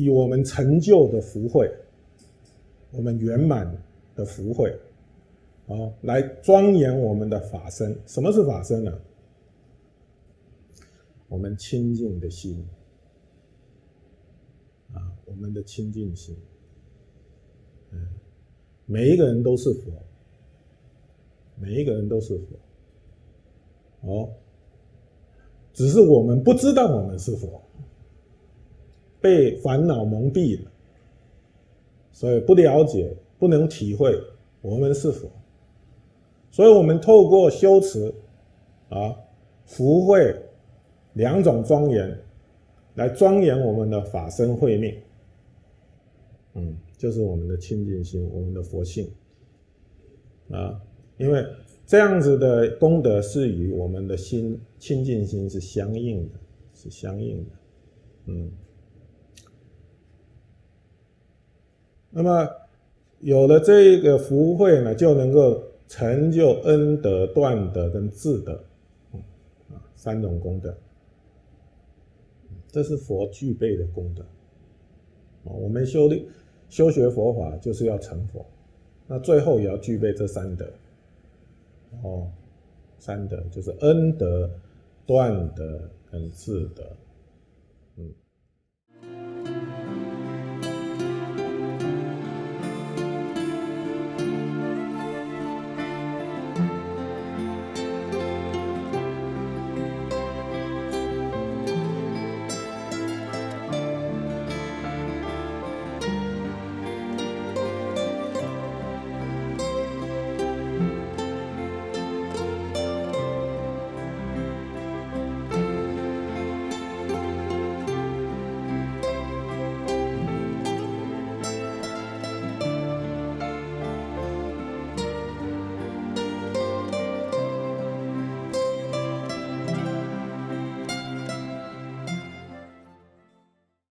以我们成就的福慧，我们圆满的福慧，啊，来庄严我们的法身。什么是法身呢？我们清净的心，啊，我们的清净心，嗯，每一个人都是佛，每一个人都是佛，哦，只是我们不知道我们是佛。被烦恼蒙蔽了，所以不了解，不能体会我们是佛。所以我们透过修持啊，福慧两种庄严，来庄严我们的法身慧命。嗯，就是我们的清净心，我们的佛性啊，因为这样子的功德是与我们的心清净心是相应的，是相应的，嗯。那么有了这个福慧呢，就能够成就恩德、断德跟智德，啊，三种功德，这是佛具备的功德。啊，我们修的修学佛法就是要成佛，那最后也要具备这三德。哦，三德就是恩德、断德跟智德。